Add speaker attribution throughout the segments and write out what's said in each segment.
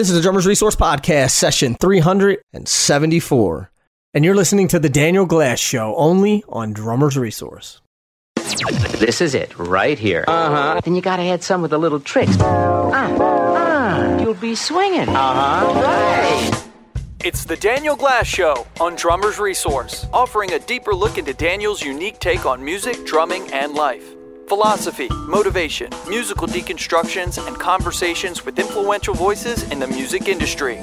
Speaker 1: This is the Drummers Resource Podcast, session 374. And you're listening to The Daniel Glass Show only on Drummers Resource.
Speaker 2: This is it, right here. Uh huh. Then you gotta add some with the little tricks. Ah, ah, you'll be swinging. Uh huh. Right.
Speaker 3: It's the Daniel Glass Show on Drummers Resource, offering a deeper look into Daniel's unique take on music, drumming, and life. Philosophy, motivation, musical deconstructions, and conversations with influential voices in the music industry.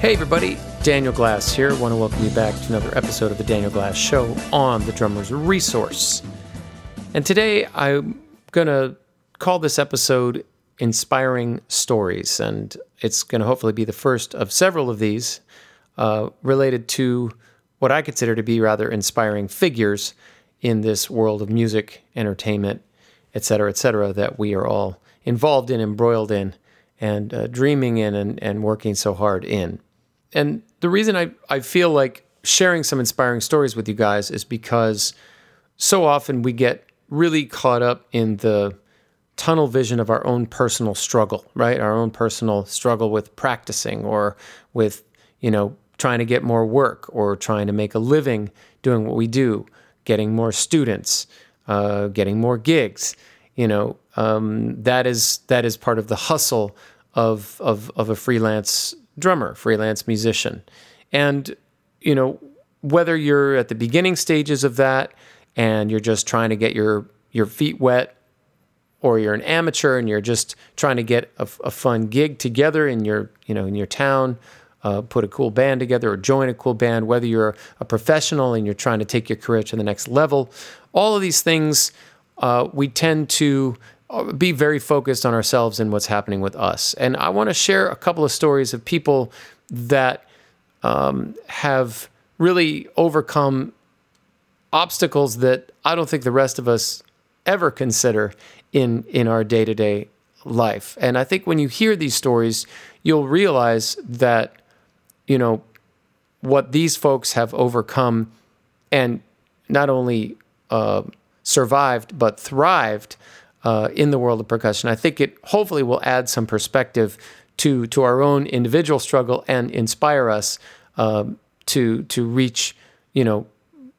Speaker 4: Hey, everybody. Daniel Glass here. I want to welcome you back to another episode of the Daniel Glass Show on the Drummer's Resource. And today I'm going to call this episode Inspiring Stories. And it's going to hopefully be the first of several of these uh, related to what I consider to be rather inspiring figures in this world of music, entertainment, et cetera, et cetera, that we are all involved in, embroiled in, and uh, dreaming in and, and working so hard in. And the reason I, I feel like sharing some inspiring stories with you guys is because so often we get really caught up in the tunnel vision of our own personal struggle, right? Our own personal struggle with practicing or with, you know, trying to get more work or trying to make a living doing what we do, getting more students, uh, getting more gigs. You know, um, that is that is part of the hustle of of of a freelance drummer, freelance musician. And, you know, whether you're at the beginning stages of that and you're just trying to get your, your feet wet, or you're an amateur and you're just trying to get a, a fun gig together in your, you know, in your town, uh, put a cool band together or join a cool band, whether you're a professional and you're trying to take your career to the next level, all of these things uh, we tend to be very focused on ourselves and what's happening with us. And I want to share a couple of stories of people that um, have really overcome obstacles that I don't think the rest of us ever consider in in our day to day life. And I think when you hear these stories, you'll realize that you know what these folks have overcome and not only uh, survived but thrived uh, in the world of percussion. I think it hopefully will add some perspective to to our own individual struggle and inspire us um, to to reach, you know,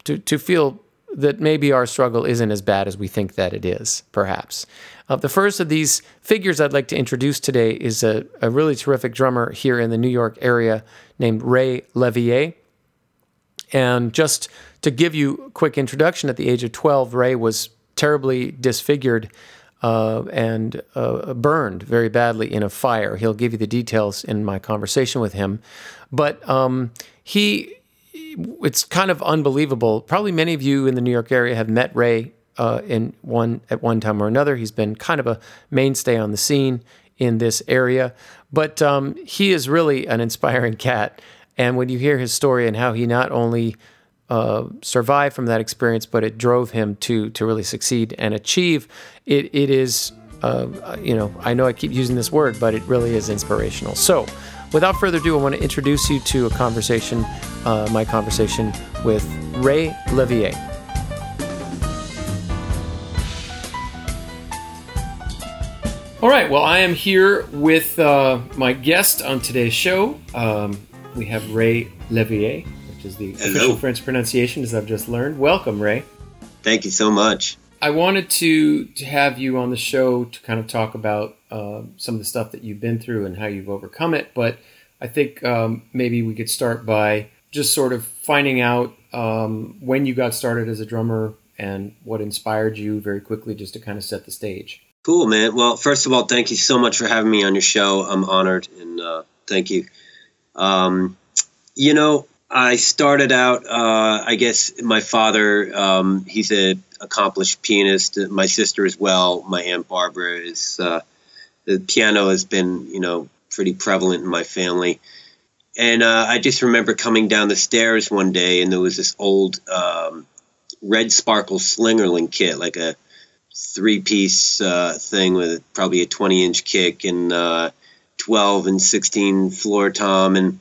Speaker 4: to to feel that maybe our struggle isn't as bad as we think that it is, perhaps. Uh, the first of these figures I'd like to introduce today is a, a really terrific drummer here in the New York area named Ray Levier. And just to give you a quick introduction, at the age of 12, Ray was terribly disfigured uh, and uh, burned very badly in a fire. He'll give you the details in my conversation with him. But um, he, it's kind of unbelievable. Probably many of you in the New York area have met Ray uh, in one at one time or another. He's been kind of a mainstay on the scene in this area. But um, he is really an inspiring cat. And when you hear his story and how he not only uh, survive from that experience, but it drove him to to really succeed and achieve. It it is, uh, you know, I know I keep using this word, but it really is inspirational. So, without further ado, I want to introduce you to a conversation, uh, my conversation with Ray Levier. All right. Well, I am here with uh, my guest on today's show. Um, we have Ray Levier which is the Hello. official French pronunciation, as I've just learned. Welcome, Ray.
Speaker 5: Thank you so much.
Speaker 4: I wanted to to have you on the show to kind of talk about uh, some of the stuff that you've been through and how you've overcome it. But I think um, maybe we could start by just sort of finding out um, when you got started as a drummer and what inspired you very quickly, just to kind of set the stage.
Speaker 5: Cool, man. Well, first of all, thank you so much for having me on your show. I'm honored and uh, thank you. Um, you know, I started out, uh, I guess my father, um, he's an accomplished pianist. My sister as well. My aunt Barbara is, uh, the piano has been, you know, pretty prevalent in my family. And uh, I just remember coming down the stairs one day and there was this old um, red sparkle Slingerland kit, like a three piece uh, thing with probably a 20 inch kick and uh, 12 and 16 floor tom. And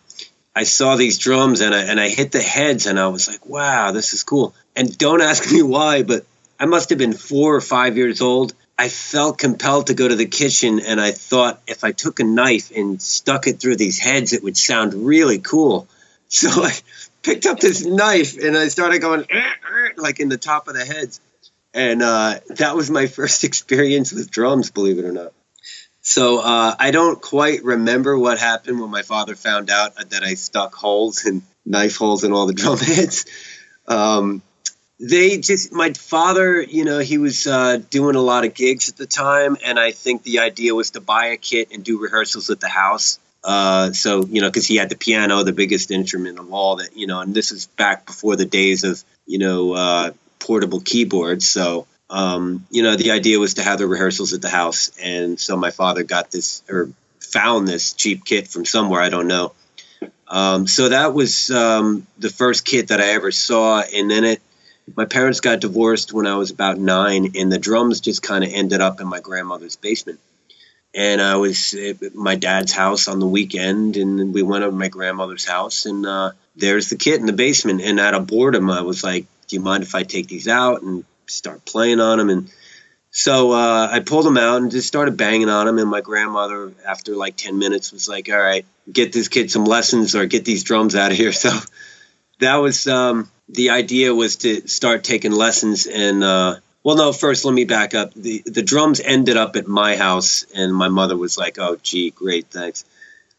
Speaker 5: I saw these drums and I and I hit the heads and I was like, wow, this is cool. And don't ask me why, but I must have been four or five years old. I felt compelled to go to the kitchen, and I thought if I took a knife and stuck it through these heads, it would sound really cool. So I picked up this knife and I started going like in the top of the heads. And uh, that was my first experience with drums, believe it or not. So uh, I don't quite remember what happened when my father found out that I stuck holes and knife holes in all the drum heads. Um, they just my father, you know, he was uh, doing a lot of gigs at the time, and I think the idea was to buy a kit and do rehearsals at the house. Uh, so you know, because he had the piano, the biggest instrument of all that, you know, and this is back before the days of you know uh, portable keyboards. So um, you know, the idea was to have the rehearsals at the house, and so my father got this or found this cheap kit from somewhere I don't know. Um, so that was um, the first kit that I ever saw, and then it. My parents got divorced when I was about nine, and the drums just kind of ended up in my grandmother's basement and I was at my dad's house on the weekend, and we went over to my grandmother's house, and uh, there's the kit in the basement. And out of boredom, I was like, "Do you mind if I take these out and start playing on them?" And so uh, I pulled them out and just started banging on them. And my grandmother, after like ten minutes, was like, "All right, get this kid some lessons or get these drums out of here." So that was um, the idea was to start taking lessons and. Uh, well, no. First, let me back up. the The drums ended up at my house, and my mother was like, "Oh, gee, great, thanks."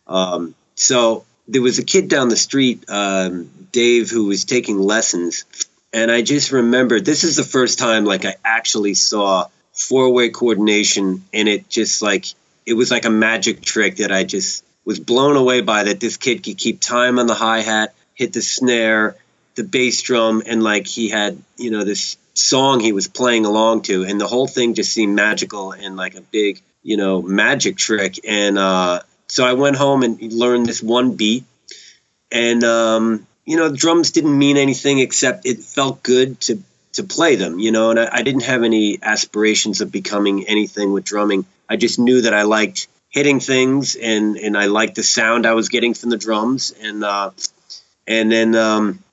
Speaker 5: Um, so there was a kid down the street, um, Dave, who was taking lessons, and I just remember this is the first time like I actually saw four way coordination, and it just like it was like a magic trick that I just was blown away by. That this kid could keep time on the hi hat, hit the snare, the bass drum, and like he had you know this song he was playing along to, and the whole thing just seemed magical and like a big, you know, magic trick. And uh, so I went home and learned this one beat, and um, you know, drums didn't mean anything except it felt good to to play them, you know. And I, I didn't have any aspirations of becoming anything with drumming. I just knew that I liked hitting things, and and I liked the sound I was getting from the drums, and uh, and then um,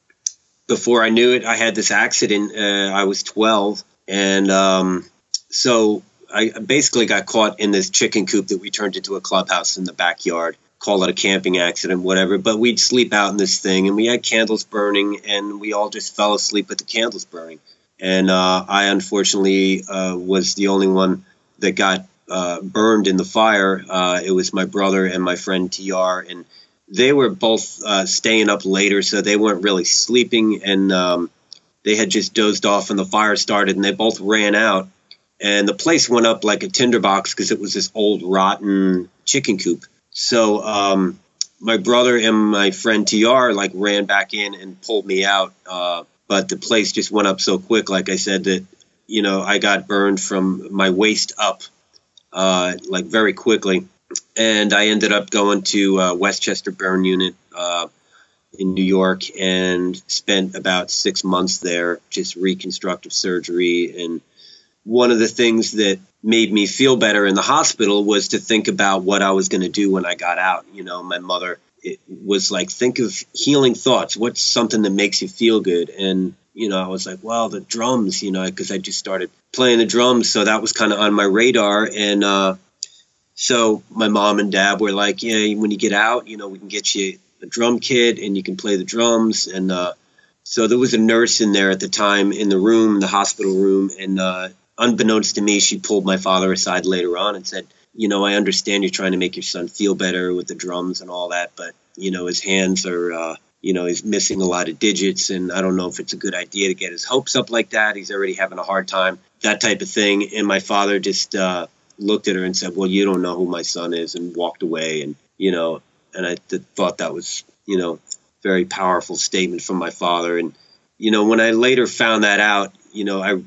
Speaker 5: before I knew it, I had this accident. Uh, I was 12, and um, so I basically got caught in this chicken coop that we turned into a clubhouse in the backyard. Call it a camping accident, whatever. But we'd sleep out in this thing, and we had candles burning, and we all just fell asleep with the candles burning. And uh, I unfortunately uh, was the only one that got uh, burned in the fire. Uh, it was my brother and my friend TR, and they were both uh, staying up later, so they weren't really sleeping, and um, they had just dozed off, and the fire started, and they both ran out, and the place went up like a tinderbox because it was this old rotten chicken coop. So um, my brother and my friend Tr like ran back in and pulled me out, uh, but the place just went up so quick, like I said, that you know I got burned from my waist up, uh, like very quickly and I ended up going to uh, Westchester Burn Unit uh, in New York and spent about six months there, just reconstructive surgery. And one of the things that made me feel better in the hospital was to think about what I was going to do when I got out. You know, my mother it was like, think of healing thoughts. What's something that makes you feel good? And you know, I was like, well, the drums, you know, because I just started playing the drums, so that was kind of on my radar. And uh, so my mom and dad were like, yeah, when you get out, you know, we can get you a drum kit and you can play the drums. And uh, so there was a nurse in there at the time in the room, the hospital room, and uh, unbeknownst to me, she pulled my father aside later on and said, you know, I understand you're trying to make your son feel better with the drums and all that, but you know, his hands are. Uh, you know, he's missing a lot of digits, and I don't know if it's a good idea to get his hopes up like that. He's already having a hard time, that type of thing. And my father just, uh, looked at her and said, "Well, you don't know who my son is," and walked away. And you know, and I th- thought that was you know very powerful statement from my father. And you know, when I later found that out, you know, I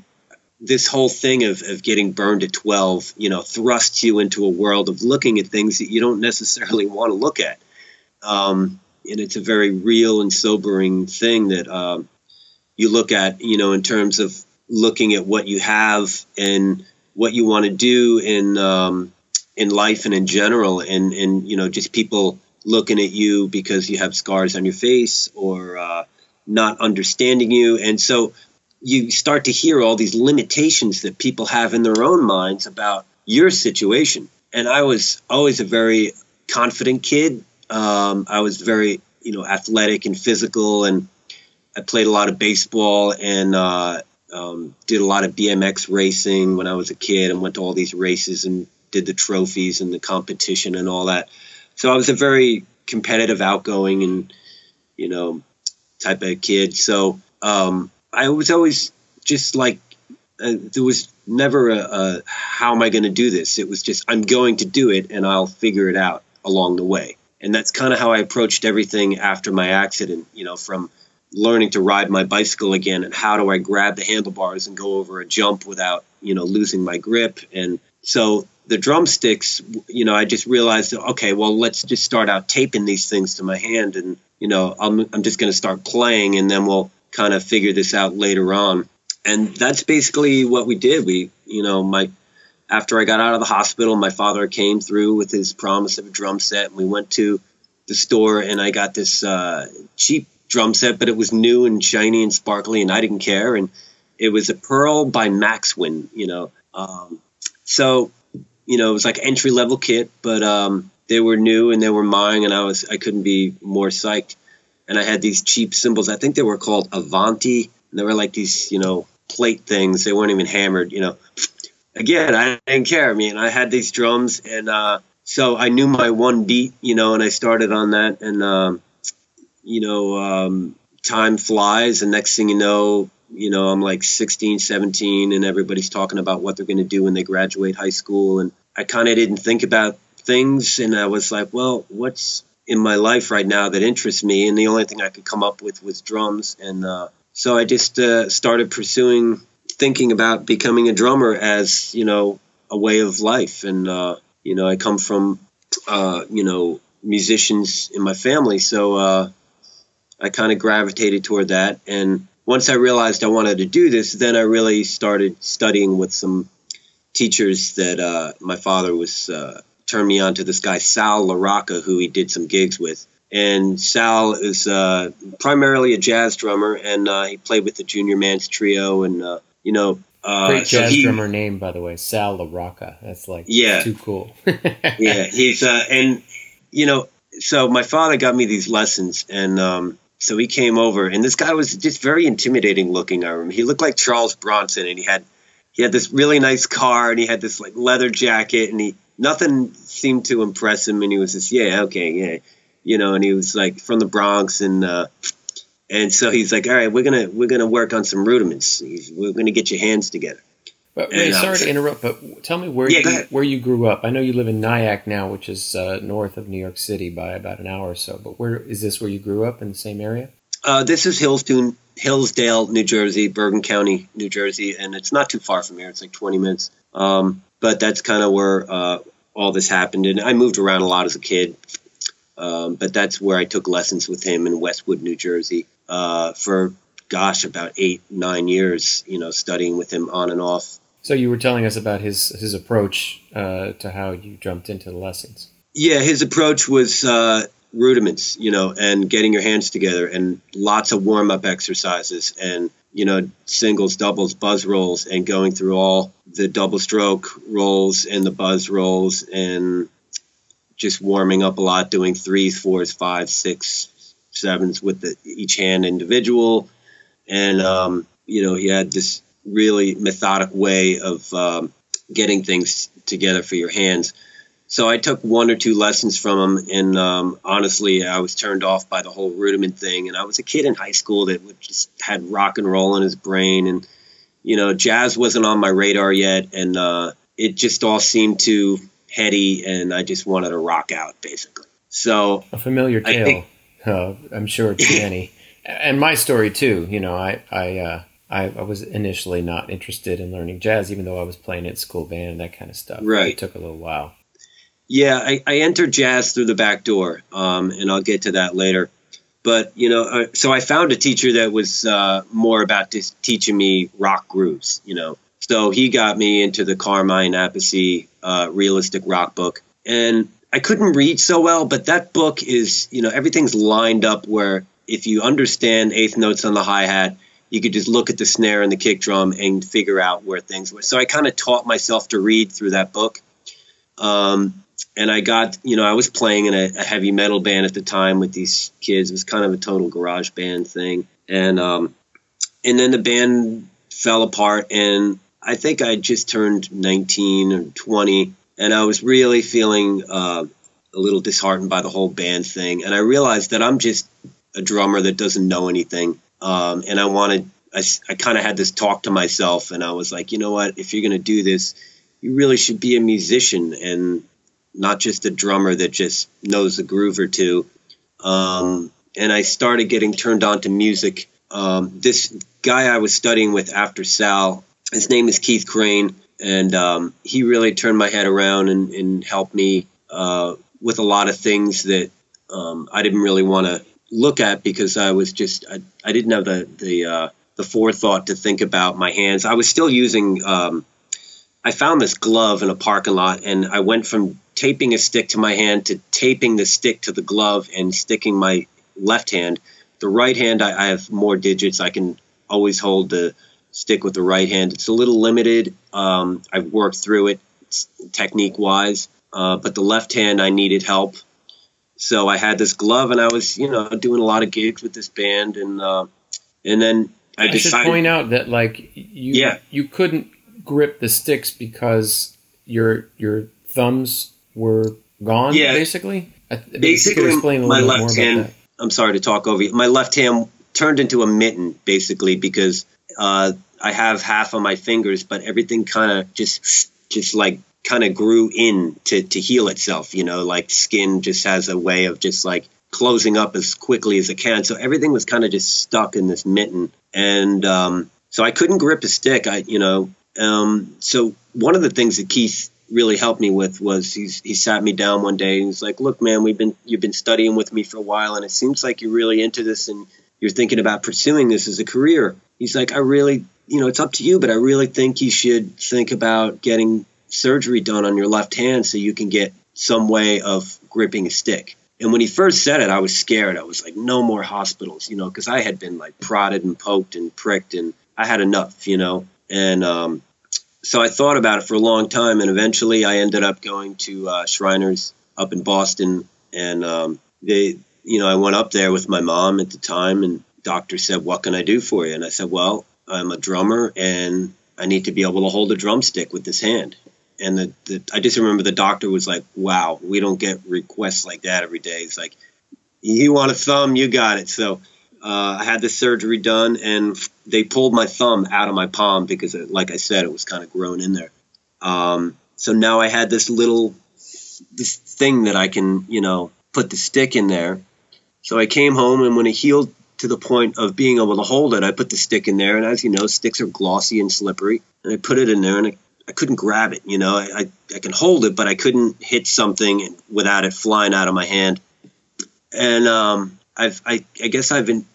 Speaker 5: this whole thing of, of getting burned at 12, you know, thrusts you into a world of looking at things that you don't necessarily want to look at. Um, and it's a very real and sobering thing that um, you look at, you know, in terms of looking at what you have and what you want to do in um, in life and in general, and and you know just people looking at you because you have scars on your face or uh, not understanding you, and so you start to hear all these limitations that people have in their own minds about your situation. And I was always a very confident kid. Um, I was very, you know, athletic and physical, and I played a lot of baseball and uh, um, did a lot of BMX racing when I was a kid, and went to all these races and did the trophies and the competition and all that. So I was a very competitive, outgoing, and you know, type of kid. So um, I was always just like uh, there was never a, a how am I going to do this. It was just I'm going to do it, and I'll figure it out along the way. And that's kind of how I approached everything after my accident. You know, from learning to ride my bicycle again and how do I grab the handlebars and go over a jump without, you know, losing my grip. And so the drumsticks, you know, I just realized, okay, well, let's just start out taping these things to my hand and, you know, I'm, I'm just going to start playing and then we'll kind of figure this out later on. And that's basically what we did. We, you know, my, after I got out of the hospital, my father came through with his promise of a drum set and we went to the store and I got this uh, cheap drum set, but it was new and shiny and sparkly, and I didn't care. And it was a Pearl by Maxwin, you know. Um, so, you know, it was like entry level kit, but um, they were new and they were mine, and I was I couldn't be more psyched. And I had these cheap cymbals. I think they were called Avanti. And they were like these, you know, plate things. They weren't even hammered, you know. Again, I didn't care. I mean, I had these drums, and uh, so I knew my one beat, you know, and I started on that, and um, you know, um, time flies, and next thing you know, you know, I'm like 16, 17, and everybody's talking about what they're going to do when they graduate high school, and I kind of didn't think about things, and I was like, well, what's in my life right now that interests me? And the only thing I could come up with was drums, and uh, so I just uh, started pursuing, thinking about becoming a drummer as you know a way of life, and uh, you know, I come from uh, you know musicians in my family, so uh, I kind of gravitated toward that. And once I realized I wanted to do this, then I really started studying with some teachers that uh, my father was turned me on to this guy Sal LaRocca, who he did some gigs with. And Sal is uh, primarily a jazz drummer, and uh, he played with the Junior Mance Trio, and uh, you know, uh,
Speaker 4: great jazz he, drummer name by the way, Sal LaRocca. That's like yeah, too cool.
Speaker 5: yeah, he's and you know, so my father got me these lessons, and um, so he came over, and this guy was just very intimidating looking. I remember he looked like Charles Bronson, and he had he had this really nice car, and he had this like leather jacket, and he nothing seemed to impress him, and he was just yeah, okay, yeah, you know, and he was like from the Bronx, and uh, and so he's like, all right, we're gonna we're gonna work on some rudiments. He's, we're gonna get your hands together.
Speaker 4: But Ray, and, sorry to interrupt, but tell me where yeah, you, where you grew up. I know you live in Nyack now, which is uh, north of New York City by about an hour or so. But where is this? Where you grew up in the same area?
Speaker 5: Uh, this is Hillsdale, Hillsdale, New Jersey, Bergen County, New Jersey, and it's not too far from here. It's like 20 minutes. Um, but that's kind of where uh, all this happened, and I moved around a lot as a kid. Um, but that's where I took lessons with him in Westwood, New Jersey, uh, for gosh, about eight, nine years. You know, studying with him on and off
Speaker 4: so you were telling us about his his approach uh, to how you jumped into the lessons.
Speaker 5: Yeah, his approach was uh, rudiments, you know, and getting your hands together, and lots of warm up exercises, and you know, singles, doubles, buzz rolls, and going through all the double stroke rolls and the buzz rolls, and just warming up a lot, doing threes, fours, fives, six, sevens with the, each hand individual, and um, you know, he had this really methodic way of um, getting things together for your hands. So I took one or two lessons from him, and um, honestly, I was turned off by the whole rudiment thing. And I was a kid in high school that just had rock and roll in his brain, and you know, jazz wasn't on my radar yet, and uh, it just all seemed too heady, and I just wanted to rock out, basically. So
Speaker 4: a familiar tale, think, uh, I'm sure to many, and my story too. You know, I I uh, I, I, was initially not interested in learning jazz, even though I was playing at school band and that kind of stuff.
Speaker 5: Right.
Speaker 4: It took a little while.
Speaker 5: Yeah, I, I entered jazz through the back door, um, and I'll get to that later. But you know, uh, so I found a teacher that was uh, more about just teaching me rock grooves. You know, so he got me into the Carmine Appice uh, realistic rock book, and I couldn't read so well, but that book is, you know, everything's lined up where if you understand eighth notes on the hi hat, you could just look at the snare and the kick drum and figure out where things were. So I kind of taught myself to read through that book. Um, and I got, you know, I was playing in a, a, heavy metal band at the time with these kids. It was kind of a total garage band thing. And, um, and then the band fell apart and I think I just turned 19 or 20 and I was really feeling, uh, a little disheartened by the whole band thing. And I realized that I'm just a drummer that doesn't know anything. Um, and I wanted, I, I kind of had this talk to myself and I was like, you know what, if you're going to do this, you really should be a musician and not just a drummer that just knows a groove or two. Um, and I started getting turned on to music. Um, this guy I was studying with after Sal, his name is Keith Crane, and um, he really turned my head around and, and helped me uh, with a lot of things that um, I didn't really want to look at because I was just I, I didn't have the the uh, the forethought to think about my hands. I was still using. Um, I found this glove in a parking lot, and I went from taping a stick to my hand to taping the stick to the glove and sticking my left hand. The right hand, I, I have more digits. I can always hold the stick with the right hand. It's a little limited. Um, I've worked through it technique wise, uh, but the left hand, I needed help. So I had this glove, and I was, you know, doing a lot of gigs with this band, and uh, and then I, I decided.
Speaker 4: should point out that like you, yeah. you couldn't grip the sticks because your your thumbs were gone. Yeah, basically.
Speaker 5: Basically, explain a my left hand. I'm sorry to talk over you. My left hand turned into a mitten, basically, because uh, I have half of my fingers, but everything kind of just just like kind of grew in to to heal itself. You know, like skin just has a way of just like closing up as quickly as it can. So everything was kind of just stuck in this mitten, and um, so I couldn't grip a stick. I, you know, um, so one of the things that Keith really helped me with was he's, he sat me down one day and he's like, "Look, man, we've been you've been studying with me for a while, and it seems like you're really into this and you're thinking about pursuing this as a career." He's like, "I really, you know, it's up to you, but I really think you should think about getting surgery done on your left hand so you can get some way of gripping a stick." And when he first said it, I was scared. I was like, "No more hospitals," you know, because I had been like prodded and poked and pricked, and I had enough, you know. And um, so I thought about it for a long time, and eventually I ended up going to uh, Shriners up in Boston, and um, they, you know, I went up there with my mom at the time, and doctor said, "What can I do for you?" And I said, "Well, I'm a drummer, and I need to be able to hold a drumstick with this hand." And the, the I just remember the doctor was like, "Wow, we don't get requests like that every day." It's like, "You want a thumb? You got it." So uh, I had the surgery done, and they pulled my thumb out of my palm because, it, like I said, it was kind of grown in there. Um, so now I had this little this thing that I can, you know, put the stick in there. So I came home, and when it healed to the point of being able to hold it, I put the stick in there. And as you know, sticks are glossy and slippery, and I put it in there, and I, I couldn't grab it. You know, I, I, I can hold it, but I couldn't hit something without it flying out of my hand. And um, I've I, I guess I've been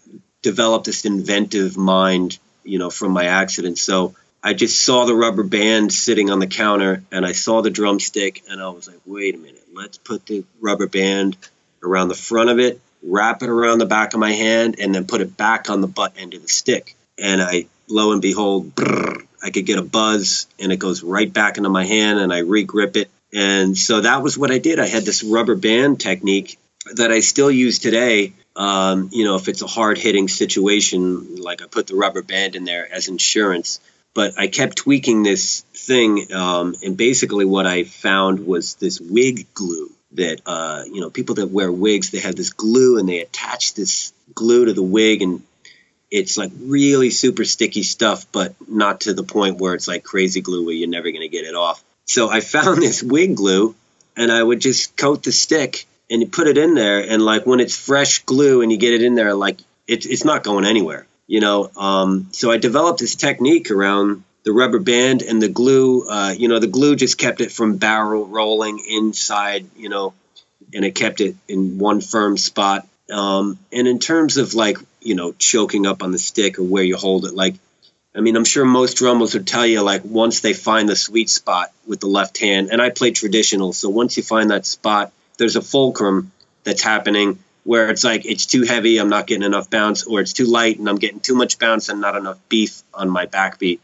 Speaker 5: developed this inventive mind, you know, from my accident. So I just saw the rubber band sitting on the counter and I saw the drumstick and I was like, wait a minute, let's put the rubber band around the front of it, wrap it around the back of my hand, and then put it back on the butt end of the stick. And I, lo and behold, brrr, I could get a buzz and it goes right back into my hand and I regrip it. And so that was what I did. I had this rubber band technique that I still use today um, you know, if it's a hard hitting situation, like I put the rubber band in there as insurance. But I kept tweaking this thing, um, and basically what I found was this wig glue that uh, you know people that wear wigs they have this glue and they attach this glue to the wig and it's like really super sticky stuff, but not to the point where it's like crazy glue where you're never going to get it off. So I found this wig glue and I would just coat the stick and you put it in there and like when it's fresh glue and you get it in there like it, it's not going anywhere you know? Um, so i developed this technique around the rubber band and the glue uh, you know the glue just kept it from barrel rolling inside you know and it kept it in one firm spot. Um, and in terms of like you know choking up on the stick or where you hold it like I mean, I'm sure most drummers would tell you like once they find the sweet spot with the left hand, and I play traditional, so once you find that spot, there's a fulcrum that's happening where it's like it's too heavy, I'm not getting enough bounce, or it's too light and I'm getting too much bounce and not enough beef on my backbeat.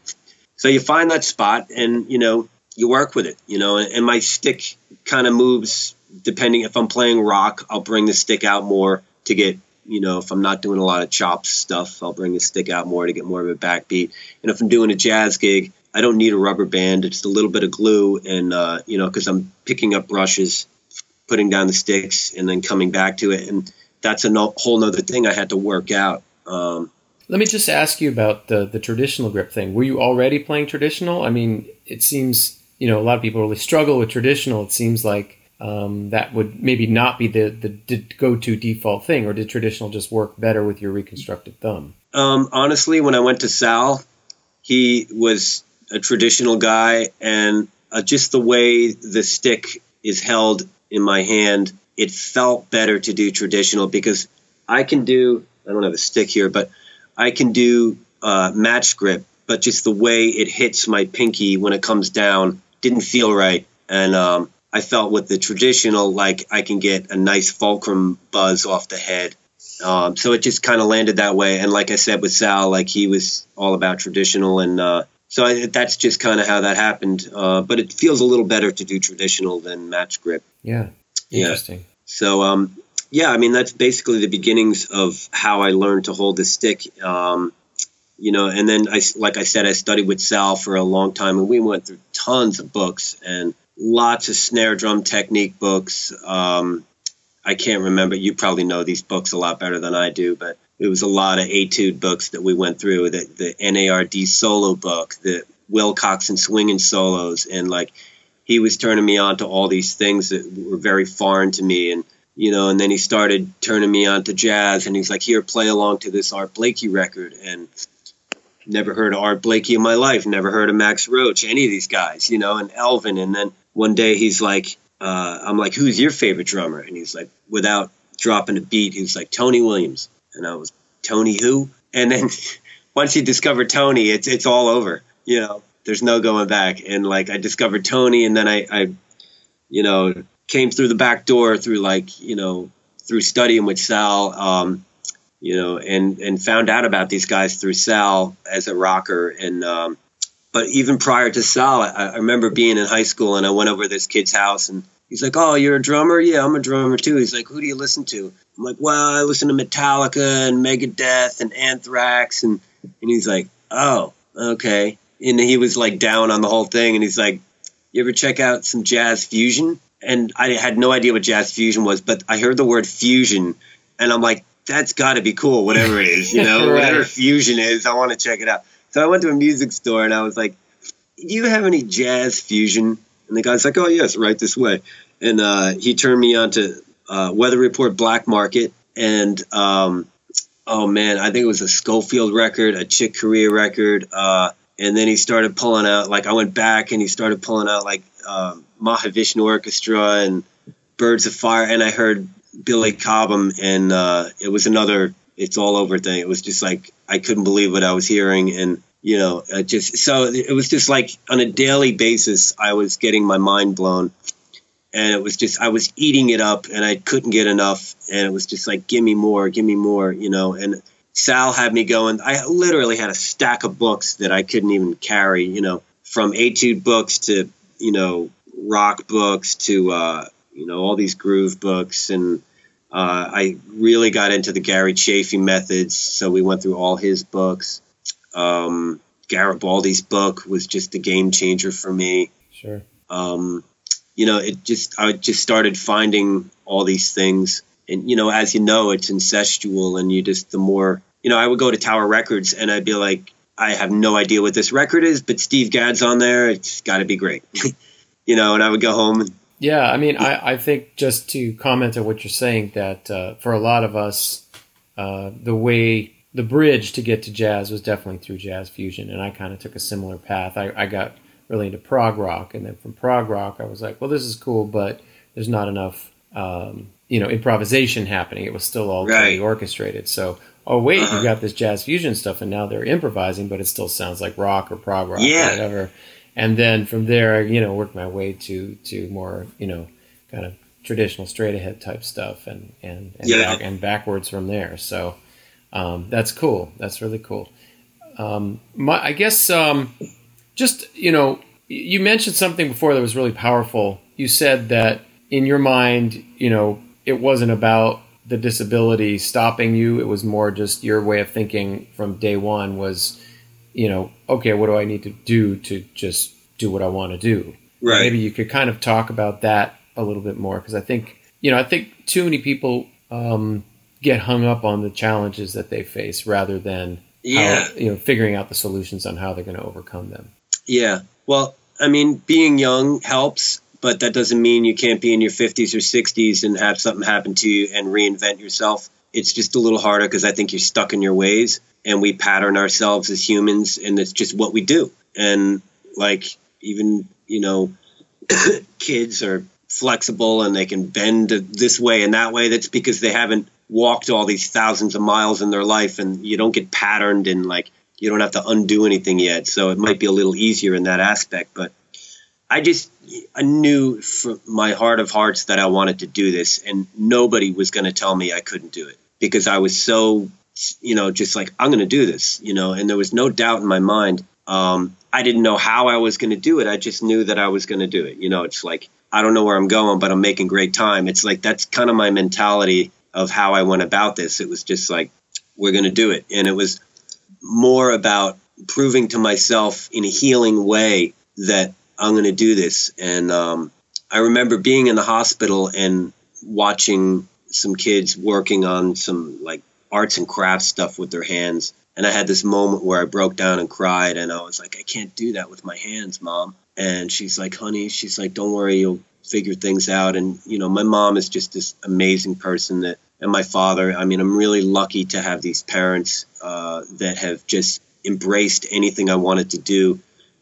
Speaker 5: So you find that spot and you know you work with it, you know, and, my stick kind of moves depending if I'm playing rock, I'll bring the stick out more to get you know, if I'm not doing a lot of chop stuff, I'll bring the stick out more to get more of a backbeat. And if I'm doing a jazz gig, I don't need a rubber band. It's a little bit of glue, and uh, you know, because I'm picking up brushes, putting down the sticks, and then coming back to it, and that's a no- whole nother thing I had to work out. Um,
Speaker 4: Let me just ask you about the the traditional grip thing. Were you already playing traditional? I mean, it seems you know a lot of people really struggle with traditional. It seems like um, that would maybe not be the, the go to default thing, or did traditional just work better with your reconstructed thumb?
Speaker 5: Um, honestly, when I went to Sal, he was a traditional guy, and uh, just the way the stick is held in my hand, it felt better to do traditional because I can do, I don't have a stick here, but I can do uh, match grip, but just the way it hits my pinky when it comes down didn't feel right. And um, I felt with the traditional, like I can get a nice fulcrum buzz off the head. Um, so it just kind of landed that way. And like I said with Sal, like he was all about traditional, and uh, so I, that's just kind of how that happened. Uh, but it feels a little better to do traditional than match grip.
Speaker 4: Yeah, interesting.
Speaker 5: Yeah. So um, yeah, I mean that's basically the beginnings of how I learned to hold the stick. Um, you know, and then I, like I said, I studied with Sal for a long time, and we went through tons of books and lots of snare drum technique books. Um, I can't remember. You probably know these books a lot better than I do, but it was a lot of etude books that we went through. The, the NARD solo book, the wilcox and swinging solos, and like he was turning me on to all these things that were very foreign to me, and you know, and then he started turning me on to jazz, and he's like, "Here, play along to this Art Blakey record," and never heard of Art Blakey in my life, never heard of Max Roach, any of these guys, you know, and Elvin, and then one day he's like, uh, I'm like, who's your favorite drummer? And he's like, without dropping a beat, he's like, Tony Williams. And I was, Tony who? And then once you discover Tony, it's, it's all over, you know, there's no going back. And like, I discovered Tony and then I, I, you know, came through the back door through like, you know, through studying with Sal, um, you know, and, and found out about these guys through Sal as a rocker. And, um, but even prior to Sal, I, I remember being in high school and I went over this kid's house and he's like, "Oh, you're a drummer? Yeah, I'm a drummer too." He's like, "Who do you listen to?" I'm like, "Well, I listen to Metallica and Megadeth and Anthrax," and and he's like, "Oh, okay." And he was like down on the whole thing, and he's like, "You ever check out some jazz fusion?" And I had no idea what jazz fusion was, but I heard the word fusion, and I'm like, "That's got to be cool, whatever it is, you know, right. whatever fusion is. I want to check it out." So I went to a music store and I was like, "Do you have any jazz fusion?" And the guy's like, "Oh yes, right this way." And uh, he turned me on to uh, Weather Report Black Market and um, oh man, I think it was a Scofield record, a Chick Corea record. Uh, and then he started pulling out like I went back and he started pulling out like uh, Mahavishnu Orchestra and Birds of Fire, and I heard Billy Cobham, and uh, it was another it's all over thing. It was just like I couldn't believe what I was hearing, and you know, just so it was just like on a daily basis, I was getting my mind blown, and it was just I was eating it up, and I couldn't get enough, and it was just like, give me more, give me more, you know, and. Sal had me going. I literally had a stack of books that I couldn't even carry, you know, from etude books to, you know, rock books to, uh, you know, all these groove books. And uh, I really got into the Gary Chaffee methods. So we went through all his books. Um, Garibaldi's book was just a game changer for me.
Speaker 4: Sure.
Speaker 5: Um, you know, it just I just started finding all these things, and you know, as you know, it's incestual, and you just the more you know, I would go to Tower Records and I'd be like, I have no idea what this record is, but Steve Gadd's on there. It's got to be great, you know. And I would go home. And,
Speaker 4: yeah, I mean, I, I think just to comment on what you're saying, that uh, for a lot of us, uh, the way the bridge to get to jazz was definitely through jazz fusion, and I kind of took a similar path. I, I got really into prog rock, and then from prog rock, I was like, well, this is cool, but there's not enough, um, you know, improvisation happening. It was still all
Speaker 5: Right.
Speaker 4: orchestrated. So, oh wait,
Speaker 5: Uh-huh.
Speaker 4: you got this jazz fusion stuff, and now they're improvising, but it still sounds like rock or prog rock
Speaker 5: Yeah.
Speaker 4: or whatever. And then from there, I, you know, worked my way to to more, you know, kind of traditional straight ahead type stuff and and and,
Speaker 5: Yeah.
Speaker 4: back, and backwards from there. So um, that's cool. That's really cool. Um, my, I guess um, just you know you mentioned something before that was really powerful. You said that in your mind, you know, it wasn't about the disability stopping you. It was more just your way of thinking from day one was, you know, okay, what do I need to do to just do what I want to do?
Speaker 5: Right.
Speaker 4: Maybe you could kind of talk about that a little bit more because I think, you know, I think too many people um, get hung up on the challenges that they face rather than
Speaker 5: Yeah.
Speaker 4: how, you know, figuring out the solutions on how they're going to overcome them.
Speaker 5: Yeah. Well, I mean, being young helps, but that doesn't mean you can't be in your 50s or 60s and have something happen to you and reinvent yourself. It's just a little harder because I think you're stuck in your ways and we pattern ourselves as humans and it's just what we do. And like, even, you know, kids are flexible and they can bend this way and that way. That's because they haven't walked all these thousands of miles in their life and you don't get patterned and like you don't have to undo anything yet. So it might be a little easier in that aspect. But I just I knew from my heart of hearts that I wanted to do this and nobody was going to tell me I couldn't do it because I was so you know just like I'm going to do this, you know, and there was no doubt in my mind. Um, I didn't know how I was going to do it. I just knew that I was going to do it. You know, it's like I don't know where I'm going, but I'm making great time. It's like that's kind of my mentality of how I went about this. It was just like we're going to do it, and it was more about proving to myself in a healing way that I'm going to do this. And um, I remember being in the hospital and watching some kids working on some like arts and crafts stuff with their hands. And I had this moment where I broke down and cried, and I was like, I can't do that with my hands, mom. And she's like, honey, she's like, don't worry, you'll figure things out. And, you know, my mom is just this amazing person that, and my father, I mean, I'm really lucky to have these parents uh, that have just embraced anything I wanted to do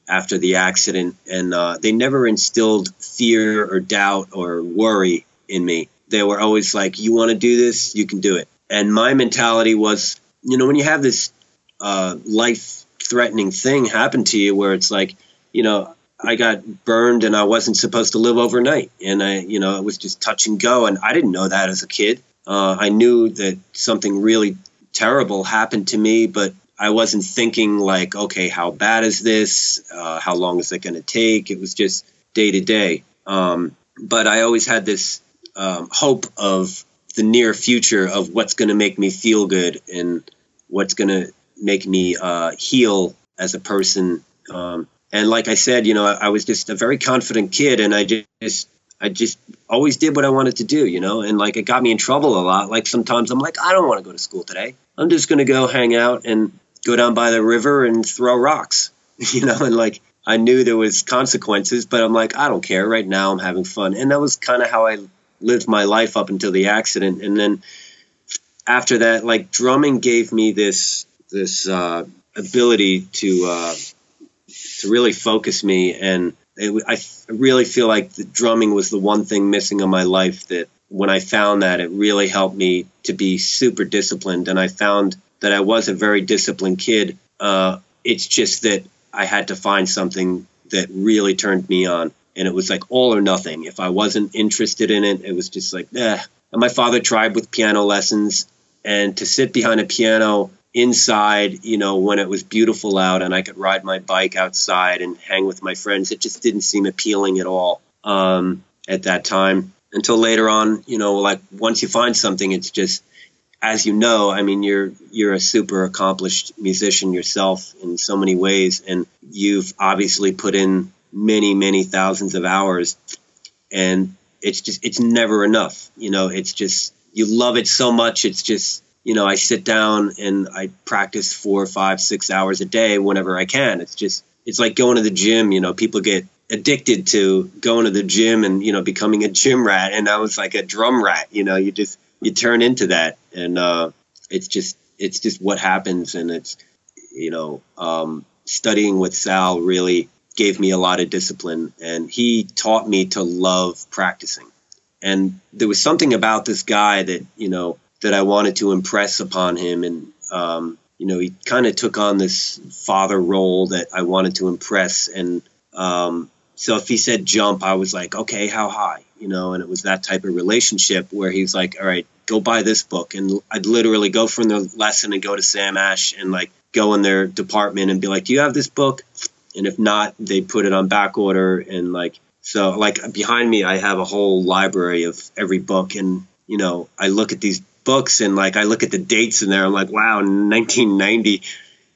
Speaker 5: after the accident. And uh, they never instilled fear or doubt or worry in me. They were always like, you want to do this, you can do it. And my mentality was, you know, when you have this uh, life threatening thing happen to you where it's like, you know, I got burned and I wasn't supposed to live overnight. And I, you know, it was just touch and go. And I didn't know that as a kid. Uh, I knew that something really terrible happened to me, but I wasn't thinking like, okay, how bad is this? Uh, how long is it going to take? It was just day to day. Um, but I always had this um, hope of the near future of what's going to make me feel good and what's going to make me uh, heal as a person. Um, and like I said, you know, I, I, was just a very confident kid, and I just, I just always did what I wanted to do, you know. And like it got me in trouble a lot. Like sometimes I'm like, I don't want to go to school today. I'm just going to go hang out and go down by the river and throw rocks, you know. And like I knew there was consequences, but I'm like, I don't care. Right now, I'm having fun, and that was kind of how I lived my life up until the accident. And then after that, like drumming gave me this this uh, ability to uh, to really focus me, and it, I really feel like the drumming was the one thing missing in my life. That when I found that, it really helped me to be super disciplined, and I found that I was a very disciplined kid. Uh, it's just that I had to find something that really turned me on, and it was like all or nothing. If I wasn't interested in it, it was just like, eh. And my father tried with piano lessons, and to sit behind a piano inside, you know, when it was beautiful out and I could ride my bike outside and hang with my friends, it just didn't seem appealing at all um, at that time. Until later on, you know, like once you find something, it's just, as you know, I mean, you're you're a super accomplished musician yourself in so many ways, and you've obviously put in many many thousands of hours, and it's just it's never enough. You know, it's just you love it so much. It's just you know, I sit down and I practice four, five, six hours a day whenever I can. It's just, it's like going to the gym. You know, people get addicted to going to the gym and, you know, becoming a gym rat. And I was like a drum rat, you know, you just, you turn into that. And, uh, it's just, it's just what happens. And it's, you know, um, studying with Sal really gave me a lot of discipline and he taught me to love practicing. And there was something about this guy that, you know, that I wanted to impress upon him. And, um, you know, he kind of took on this father role that I wanted to impress. And um, so if he said jump, I was like, okay, how high? you know, and it was that type of relationship where he's like, all right, go buy this book. And I'd literally go from the lesson and go to Sam Ash and like go in their department and be like, do you have this book? And if not, they put it on back order. And like, so like behind me, I have a whole library of every book. And, you know, I look at these books and like, I look at the dates in there. I'm like, wow, 1990,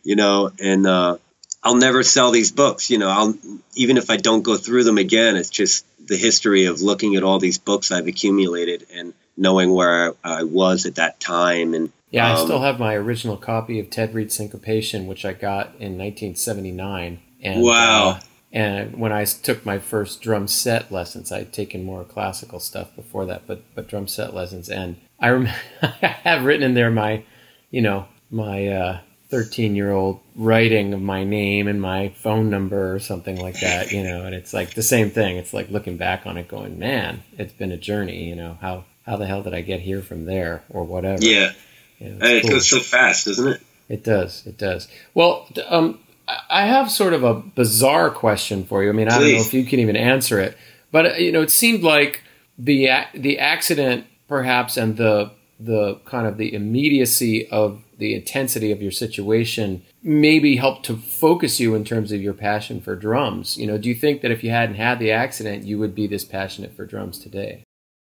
Speaker 5: you know, and, uh, I'll never sell these books. You know, I'll even if I don't go through them again, it's just the history of looking at all these books I've accumulated and knowing where I, was at that time. And
Speaker 4: yeah, um, I still have my original copy of Ted Reed Syncopation, which I got in 1979. And,
Speaker 5: wow. Uh,
Speaker 4: and when I took my first drum set lessons, I had taken more classical stuff before that, but but drum set lessons, and I, rem- I have written in there my, you know, my uh, 13 year old writing of my name and my phone number or something like that, you know, and it's like the same thing. It's like looking back on it going, man, it's been a journey, you know, how, how the hell did I get here from there or whatever?
Speaker 5: Yeah. yeah it cool. goes so fast, doesn't it?
Speaker 4: It does. It does. Well, um, I have sort of a bizarre question for you. I mean, I don't know if you can even answer it, but uh, you know, it seemed like the the accident perhaps and the the kind of the immediacy of the intensity of your situation maybe helped to focus you in terms of your passion for drums. You know, do you think that if you hadn't had the accident, you would be this passionate for drums today?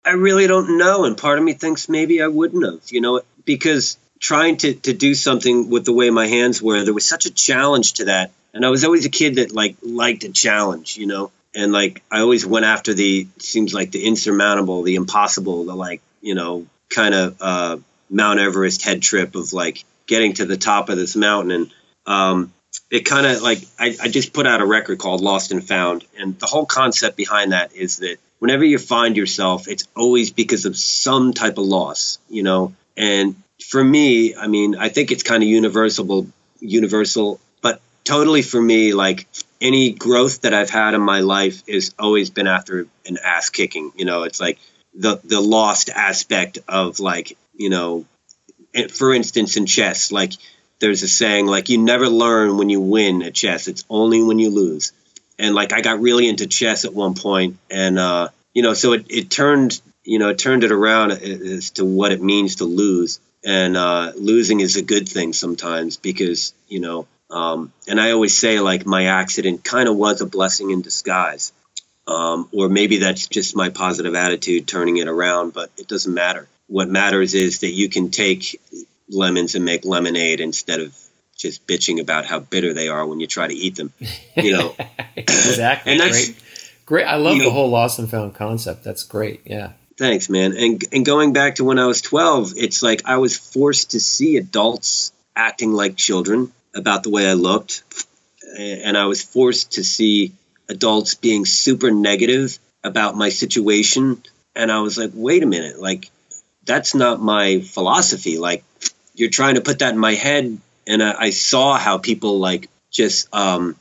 Speaker 5: I really don't know. And part of me thinks maybe I wouldn't have, you know, because trying to, to do something with the way my hands were, there was such a challenge to that. And I was always a kid that like liked a challenge, you know, and like I always went after the seems like the insurmountable, the impossible, the like, you know, kind of uh, Mount Everest head trip of like getting to the top of this mountain. And um, it kind of like, I, I just put out a record called Lost and Found. And the whole concept behind that is that whenever you find yourself, it's always because of some type of loss, you know? And for me, I mean, I think it's kind of universal, universal, but totally for me, like any growth that I've had in my life has always been after an ass kicking. You know, it's like the the lost aspect of like you know, for instance, in chess, like there's a saying like you never learn when you win at chess. It's only when you lose. And like I got really into chess at one point, and uh, you know, so it, it turned you know it turned it around as to what it means to lose. And uh, losing is a good thing sometimes because you know. Um, and I always say like my accident kind of was a blessing in disguise. Um, or maybe that's just my positive attitude turning it around, but it doesn't matter what matters is that you can take lemons and make lemonade instead of just bitching about how bitter they are when you try to eat them. You know,
Speaker 4: exactly. and that's great. Great. I love the know, whole lost and found concept. That's great. Yeah.
Speaker 5: Thanks, man. And and going back to when I was 12, it's like I was forced to see adults acting like children about the way I looked, and I was forced to see adults being super negative about my situation. And I was like, wait a minute, like that's not my philosophy. Like you're trying to put that in my head, and I, I saw how people like just um,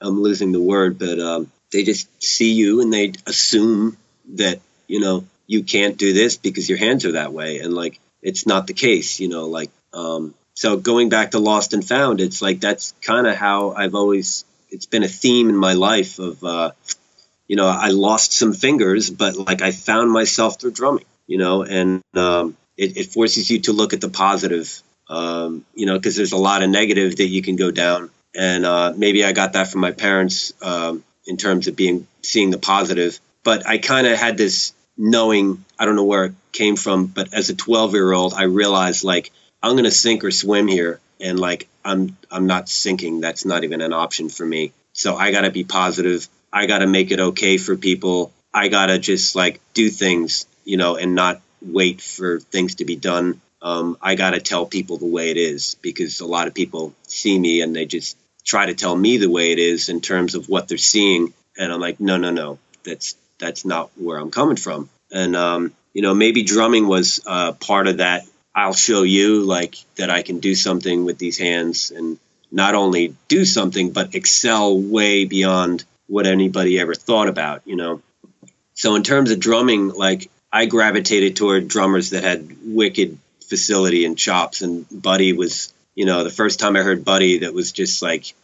Speaker 5: I'm losing the word, but um, they just see you and they assume that you know you can't do this because your hands are that way, and like it's not the case. You know, like um, so going back to Lost and Found, it's like that's kind of how I've always it's been a theme in my life of uh, you know I lost some fingers, but like I found myself through drumming you know, and um, it, it, forces you to look at the positive, um, you know, because there's a lot of negative that you can go down. And uh, maybe I got that from my parents um, in terms of being seeing the positive. But I kind of had this knowing, I don't know where it came from, but as a 12 year old, I realized like I'm going to sink or swim here, and like I'm I'm not sinking. That's not even an option for me. So I got to be positive. I got to make it okay for people. I got to just like do things you know, and not wait for things to be done. Um, I got to tell people the way it is because a lot of people see me and they just try to tell me the way it is in terms of what they're seeing. And I'm like, no, no, no, that's that's not where I'm coming from. And um, you know, maybe drumming was uh, part of that. I'll show you like that I can do something with these hands and not only do something but excel way beyond what anybody ever thought about. You know, so in terms of drumming, like I gravitated toward drummers that had wicked facility and chops. And Buddy was, you know, the first time I heard Buddy, that was just like,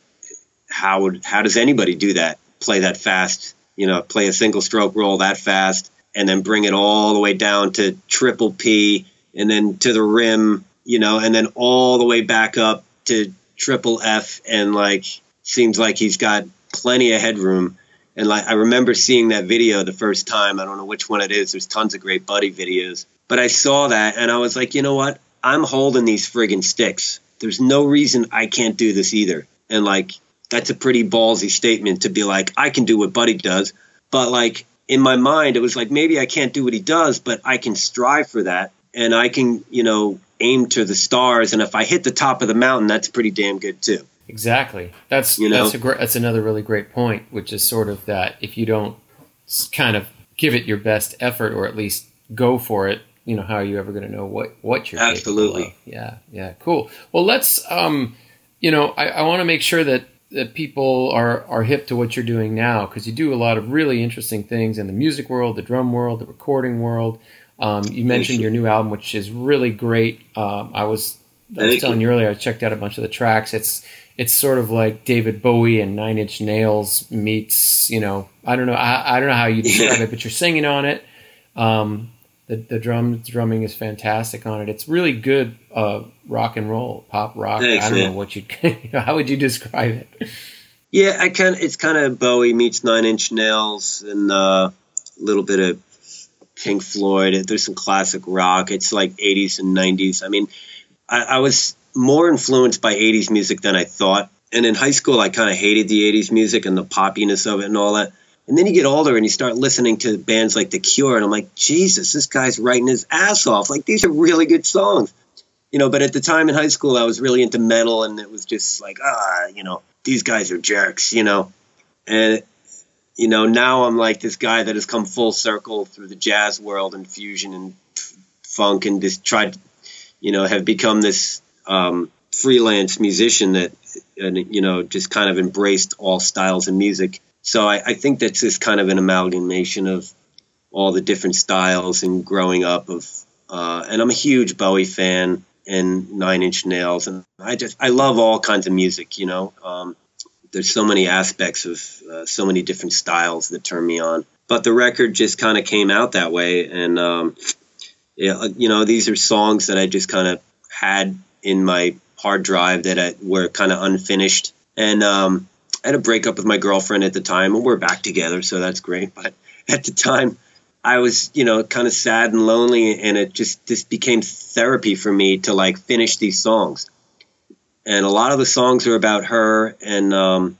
Speaker 5: how would how does anybody do that? Play that fast, you know, play a single stroke roll that fast, and then bring it all the way down to triple P and then to the rim, you know, and then all the way back up to triple F and like seems like he's got plenty of headroom. And like I remember seeing that video the first time. I don't know which one it is. There's tons of great buddy videos. But I saw that and I was like, you know what? I'm holding these friggin' sticks. There's no reason I can't do this either. And like that's a pretty ballsy statement to be like, I can do what Buddy does. But like in my mind, it was like maybe I can't do what he does, but I can strive for that and I can, you know, aim to the stars. And if I hit the top of the mountain, that's pretty damn good too.
Speaker 4: Exactly. That's you know? that's a great. That's another really great point, which is sort of that if you don't kind of give it your best effort, or at least go for it, you know, how are you ever going to know what what you're
Speaker 5: absolutely?
Speaker 4: Yeah, yeah, cool. Well, let's, um, you know, I, I want to make sure that that people are are hip to what you're doing now because you do a lot of really interesting things in the music world, the drum world, the recording world. Um, you mentioned your new album, which is really great. Um, I was I was telling you earlier, I checked out a bunch of the tracks. It's it's sort of like David Bowie and Nine Inch Nails meets, you know, I don't know, I, I don't know how you describe it, but you're singing on it. Um, the the drum drumming is fantastic on it. It's really good uh, rock and roll, pop rock. Thanks, I don't man. know what you how would you describe it?
Speaker 5: Yeah, I kind it's kind of Bowie meets Nine Inch Nails and uh, a little bit of Pink Floyd. There's some classic rock. It's like 80s and 90s. I mean, I, I was more influenced by 80s music than I thought. And in high school, I kind of hated the 80s music and the poppiness of it and all that. And then you get older and you start listening to bands like The Cure, and I'm like, Jesus, this guy's writing his ass off. Like, these are really good songs. You know, but at the time in high school, I was really into metal, and it was just like, ah, you know, these guys are jerks, you know. And, you know, now I'm like this guy that has come full circle through the jazz world and fusion and funk and just tried, you know, have become this um, freelance musician that, you know, just kind of embraced all styles of music. So I, I think that's just kind of an amalgamation of all the different styles and growing up of, uh, and I'm a huge Bowie fan and Nine Inch Nails, and I just I love all kinds of music. You know, um, there's so many aspects of uh, so many different styles that turn me on. But the record just kind of came out that way, and um, yeah, you know, these are songs that I just kind of had in my hard drive that I, were kind of unfinished. And um, I had a breakup with my girlfriend at the time, and we're back together, so that's great. But at the time, I was, you know, kind of sad and lonely, and it just this became therapy for me to like finish these songs. And a lot of the songs are about her, and um,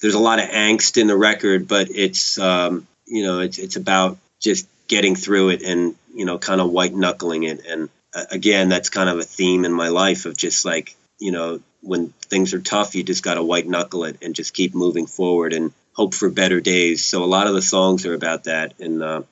Speaker 5: there's a lot of angst in the record, but it's, um, you know, it's it's about just getting through it and you know, kind of white knuckling it, and again, that's kind of a theme in my life of just like, you know, when things are tough, you just got to white knuckle it and just keep moving forward and hope for better days. So a lot of the songs are about that. And, uh,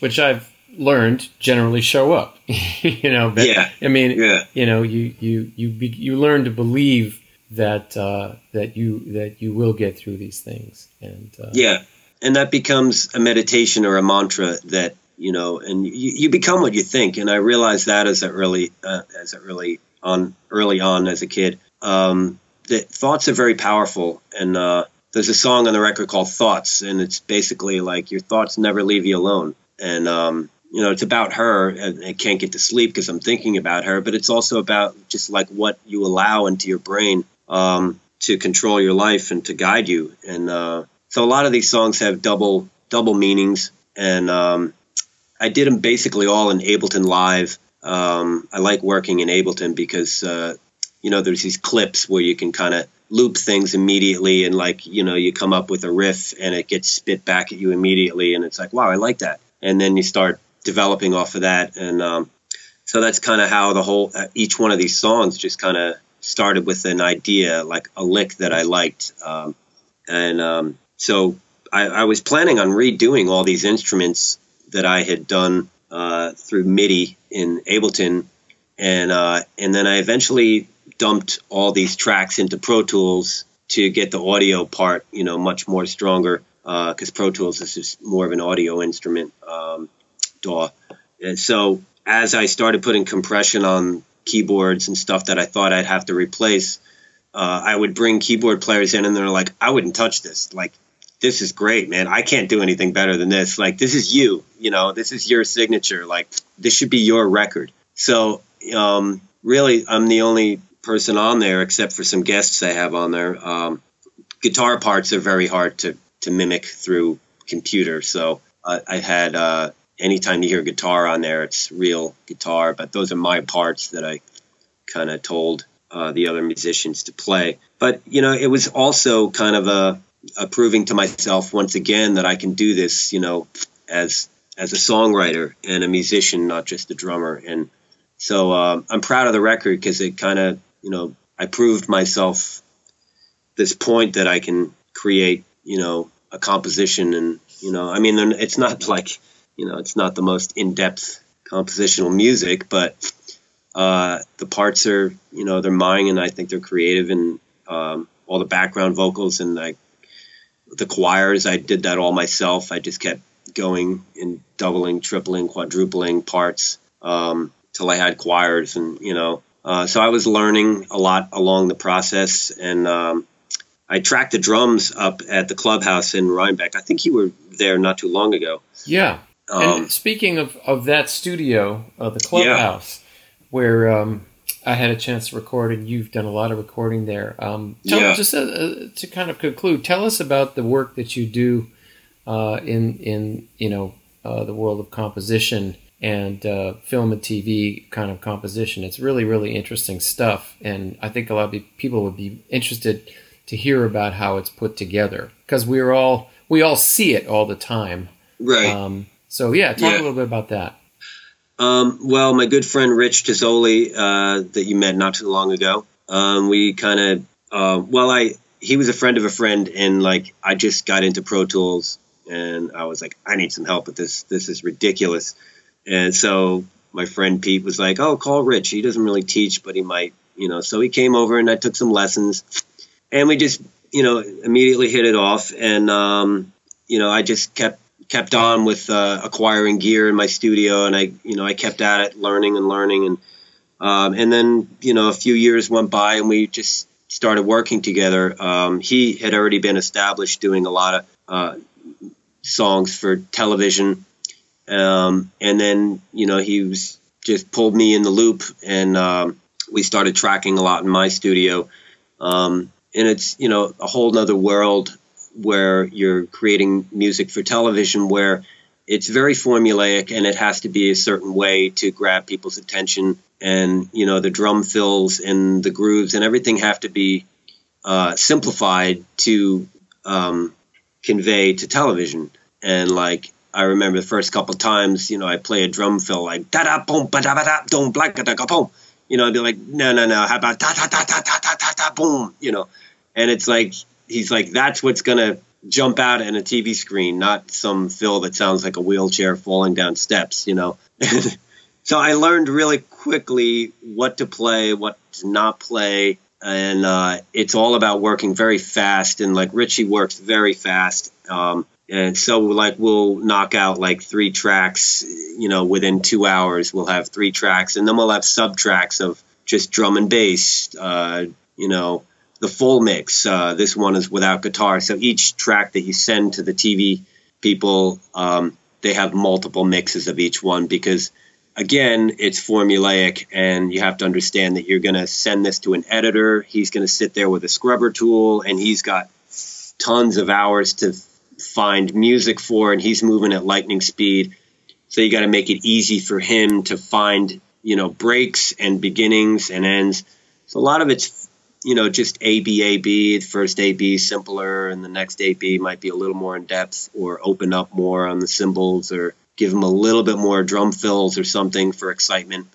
Speaker 4: which I've learned generally show up, you know, but,
Speaker 5: yeah.
Speaker 4: I mean,
Speaker 5: yeah.
Speaker 4: you know, you, you, you, be, you learn to believe that, uh, that you, that you will get through these things. And, uh,
Speaker 5: yeah. And that becomes a meditation or a mantra that you know, and you, you become what you think. And I realized that as a early, uh, as a early on, early on as a kid, um, that thoughts are very powerful. And uh, there's a song on the record called Thoughts, and it's basically like your thoughts never leave you alone. And um, you know, it's about her, and I can't get to sleep because I'm thinking about her. But it's also about just like what you allow into your brain um, to control your life and to guide you. And uh, so a lot of these songs have double double meanings, and um, I did them basically all in Ableton Live. Um, I like working in Ableton because uh, you know there's these clips where you can kind of loop things immediately and like you know you come up with a riff and it gets spit back at you immediately and it's like wow I like that and then you start developing off of that. And um, so that's kind of how the whole uh, each one of these songs just kind of started with an idea like a lick that I liked. Um, and um, so I, I was planning on redoing all these instruments that I had done uh, through MIDI in Ableton, and uh, and then I eventually dumped all these tracks into Pro Tools to get the audio part, you know, much more stronger because uh, Pro Tools is just more of an audio instrument. Um, DAW. And so as I started putting compression on keyboards and stuff that I thought I'd have to replace, uh, I would bring keyboard players in and they're like, I wouldn't touch this. Like this is great, man. I can't do anything better than this. Like, this is you, you know, this is your signature. Like, this should be your record. So, um, really, I'm the only person on there except for some guests I have on there. Um, guitar parts are very hard to, to mimic through computer. So, I had, uh, anytime you hear guitar on there, it's real guitar, but those are my parts that I kind of told uh, the other musicians to play. But, you know, it was also kind of a, a proving to myself once again that I can do this, you know, as as a songwriter and a musician, not just a drummer. And so uh, I'm proud of the record because it kind of, you know, I proved myself this point that I can create, you know, a composition and, you know, I mean, it's not like, you know, it's not the most in depth compositional music, but uh, the parts are, you know, they're mine and I think they're creative and um, all the background vocals and like the choirs, I did that all myself. I just kept going and doubling, tripling, quadrupling parts um, till I had choirs, and you know, uh, so I was learning a lot along the process, and um, I tracked the drums up at the clubhouse in Rhinebeck. I think you were there not too long ago.
Speaker 4: Yeah. Um, and speaking of, of that studio, uh, the clubhouse, yeah. where um, I had a chance to record, and you've done a lot of recording there. Um, tell yeah. just uh, uh, to kind of conclude, tell us about the work that you do uh, in in you know uh, the world of composition and uh, film and TV kind of composition. It's really really interesting stuff, and I think a lot of people would be interested to hear about how it's put together because we're all we all see it all the time.
Speaker 5: Right. Um,
Speaker 4: so yeah, talk yeah. a little bit about that.
Speaker 5: Um, well, my good friend Rich Tozzoli, uh, that you met not too long ago, um, we kind of, uh, well, I he was a friend of a friend, and like I just got into Pro Tools, and I was like, I need some help with this. This is ridiculous. And so my friend Pete was like, Oh, call Rich. He doesn't really teach, but he might, you know. So he came over, and I took some lessons, and we just, you know, immediately hit it off, and um, you know, I just kept kept on with uh, acquiring gear in my studio, and I, you know, I kept at it, learning and learning, and um, and then you know a few years went by, and we just started working together. Um, he had already been established doing a lot of uh, songs for television, um, and then you know he was just pulled me in the loop, and um, we started tracking a lot in my studio. Um, and it's you know a whole nother world where you're creating music for television where it's very formulaic and it has to be a certain way to grab people's attention and you know the drum fills and the grooves and everything have to be uh, simplified to um, convey to television and like I remember the first couple times, you know, I play a drum fill like da da boom ba da ba da boom blank da da boom. You know, I'd be like, no, no, no, how about da da da da da da da boom, you know, and it's like he's like, that's what's to jump out in a TV screen, not some fill that sounds like a wheelchair falling down steps, you know. so I learned really quickly what to play, what to not play, and uh, it's all about working very fast. And like Richie works very fast, um, and so like we'll knock out like three tracks, you know, within two hours. We'll have three tracks, and then we'll have sub tracks of just drum and bass, uh, you know, the full mix. Uh, this one is without guitar. So each track that you send to the TV people, um, they have multiple mixes of each one because, again, it's formulaic and you have to understand that you're going to send this to an editor. He's going to sit there with a scrubber tool and he's got tons of hours to find music for and he's moving at lightning speed. So you got to make it easy for him to find, you know, breaks and beginnings and ends. So a lot of it's you know, just A B A B. The first A B simpler, and the next A B might be a little more in depth, or open up more on the cymbals, or give them a little bit more drum fills or something for excitement.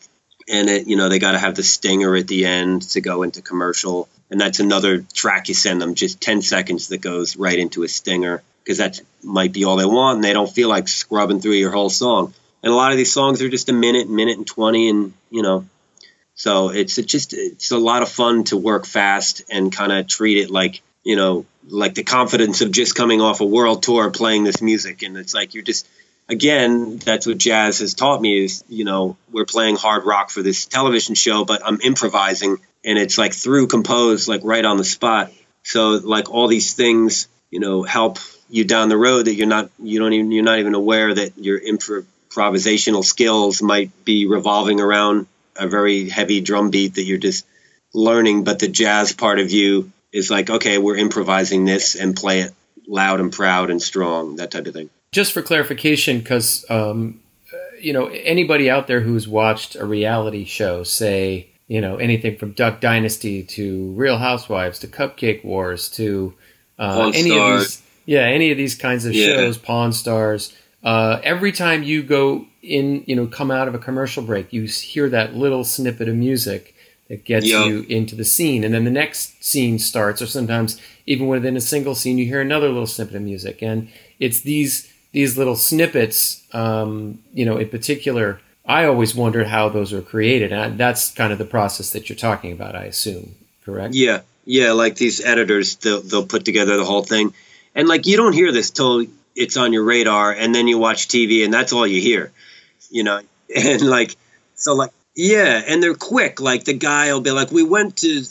Speaker 5: And it, you know, they got to have the stinger at the end to go into commercial, and that's another track you send them, just ten seconds that goes right into a stinger, because that might be all they want, and they don't feel like scrubbing through your whole song. And a lot of these songs are just a minute, minute and twenty, and you know, so it's just it's a lot of fun to work fast and kind of treat it like you know like the confidence of just coming off a world tour playing this music. And it's like you're just again that's what jazz has taught me is you know we're playing hard rock for this television show but I'm improvising. And it's like through composed like right on the spot. So like all these things you know help you down the road that you're not you don't even you're not even aware that your improvisational skills might be revolving around a very heavy drum beat that you're just learning, but the jazz part of you is like, okay, we're improvising this and play it loud and proud and strong, that type of thing.
Speaker 4: Just for clarification, because um, you know anybody out there who's watched a reality show, say you know anything from Duck Dynasty to Real Housewives to Cupcake Wars to uh, any of these, yeah, any of these kinds of yeah. shows, Pawn Stars. Uh, every time you go in, you know, come out of a commercial break, you hear that little snippet of music that gets yep. you into the scene, and then the next scene starts, or sometimes even within a single scene, you hear another little snippet of music, and it's these these little snippets, um, you know, in particular. I always wondered how those were created, and that's kind of the process that you're talking about, I assume. Correct?
Speaker 5: Yeah, yeah. Like these editors, they'll they'll put together the whole thing, and like you don't hear this till it's on your radar, and then you watch TV, and that's all you hear, you know. And like, so like yeah, and they're quick. Like the guy will be like, "We went to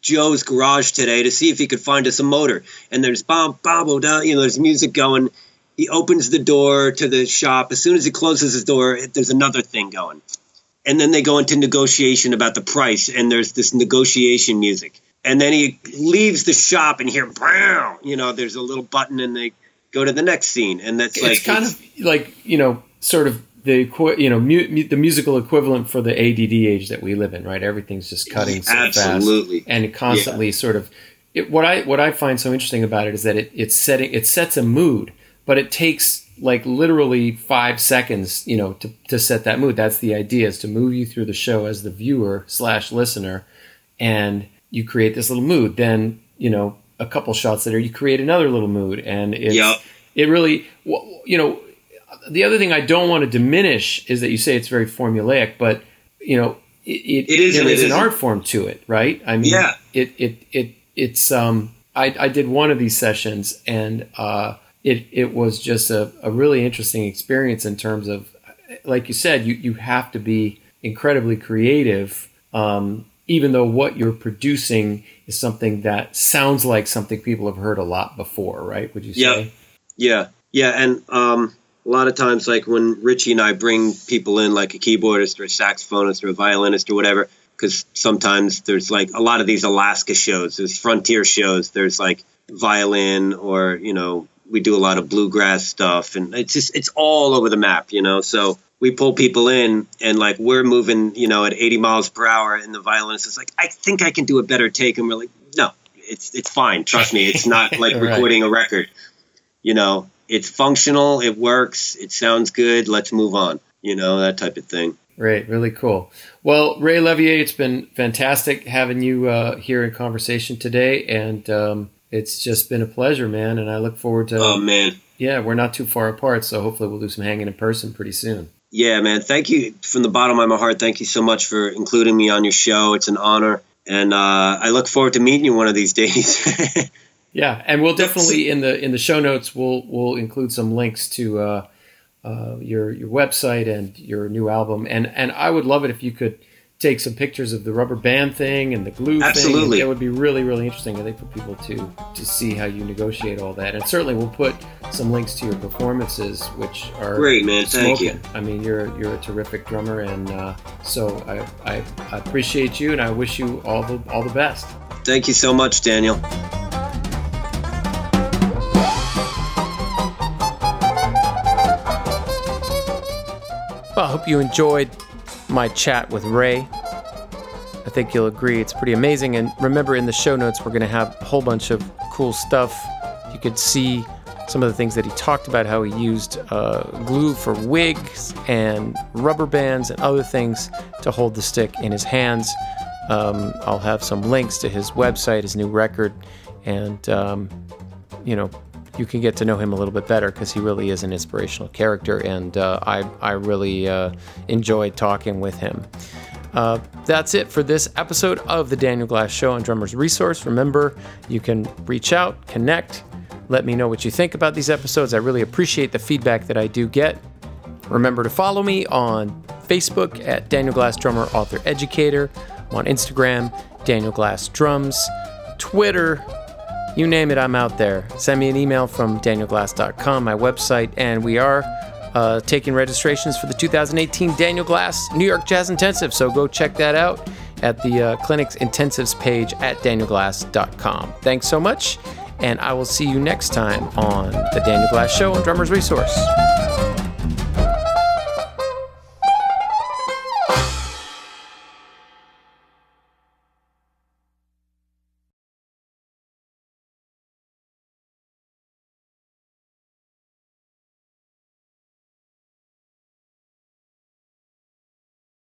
Speaker 5: Joe's garage today to see if he could find us a motor." And there's bam, bam, down. You know, there's music going. He opens the door to the shop. As soon as he closes his door, there's another thing going. And then they go into negotiation about the price, and there's this negotiation music. And then he leaves the shop, and bam, you know, there's a little button, and they go to the next scene, and that's
Speaker 4: it's
Speaker 5: like
Speaker 4: it's kind of like you know, sort of the you know mu- the musical equivalent for the ADD age that we live in, right? Everything's just cutting so
Speaker 5: Absolutely.
Speaker 4: fast and constantly yeah. sort of. It, what I what I find so interesting about it is that it it's setting it sets a mood, but it takes like literally five seconds, you know, to, to set that mood. That's the idea is to move you through the show as the viewer slash listener, and you create this little mood. Then you know a couple shots later, you create another little mood, and it's yep. it really you know the other thing I don't want to diminish is that you say it's very formulaic, but you know, it, it,
Speaker 5: it is,
Speaker 4: there
Speaker 5: is
Speaker 4: an art form to it, right? I mean,
Speaker 5: yeah.
Speaker 4: it, it, it, it's, um, I, I did one of these sessions and, uh, it, it was just a, a really interesting experience in terms of, like you said, you, you have to be incredibly creative, um, even though what you're producing is something that sounds like something people have heard a lot before, right? Would you say?
Speaker 5: Yeah, yeah, yeah. And um, a lot of times, like when Richie and I bring people in, like a keyboardist or a saxophonist or a violinist or whatever, because sometimes there's like a lot of these Alaska shows, there's frontier shows, there's like violin or, you know, we do a lot of bluegrass stuff and it's just, it's all over the map, you know? So we pull people in and like we're moving, you know, at 80 miles per hour and the violinist is like, I think I can do a better take. And we're like, no, it's, it's fine. Trust me. It's not like right. recording a record, you know? it's functional, it works, it sounds good, let's move on. You know, that type of thing.
Speaker 4: Right, really cool. Well, Ray Levier, it's been fantastic having you uh, here in conversation today, and um, it's just been a pleasure, man. And I look forward to.
Speaker 5: Oh man.
Speaker 4: Yeah, we're not too far apart, so hopefully we'll do some hanging in person pretty soon.
Speaker 5: Yeah, man. Thank you from the bottom of my heart. Thank you so much for including me on your show. It's an honor, and uh, I look forward to meeting you one of these days.
Speaker 4: Yeah, and we'll definitely in the in the show notes we'll we'll include some links to uh, uh, your your website and your new album. And and I would love it if you could take some pictures of the rubber band thing and the glue
Speaker 5: Absolutely.
Speaker 4: thing. It would be really really interesting, I think, for people to to see how you negotiate all that. And certainly we'll put some links to your performances, which are
Speaker 5: great, man. Thank
Speaker 4: you. I mean, you're you're a terrific drummer, and uh, so I, I I appreciate you, and I wish you all the all the best.
Speaker 5: Thank you so much, Daniel.
Speaker 4: Well, I hope you enjoyed my chat with Ray. I think you'll agree it's pretty amazing. And remember, in the show notes, we're going to have a whole bunch of cool stuff. You could see some of the things that he talked about, how he used uh, glue for wigs and rubber bands and other things to hold the stick in his hands. Um, I'll have some links to his website, his new record, and um, you know, you can get to know him a little bit better because he really is an inspirational character, and uh, I, I really uh, enjoyed talking with him. Uh, that's it for this episode of the Daniel Glass Show on Drummers Resource. Remember, you can reach out, connect, let me know what you think about these episodes. I really appreciate the feedback that I do get. Remember to follow me on Facebook at Daniel Glass Drummer Author Educator, on Instagram, Daniel Glass Drums, Twitter, You name it, I'm out there. Send me an email from danielglass.com, my website, and we are uh, taking registrations for the 2018 Daniel Glass New York Jazz Intensive. So go check that out at the uh, clinic's intensives page at danielglass.com. Thanks so much, and I will see you next time on the Daniel Glass Show on Drummer's Resource.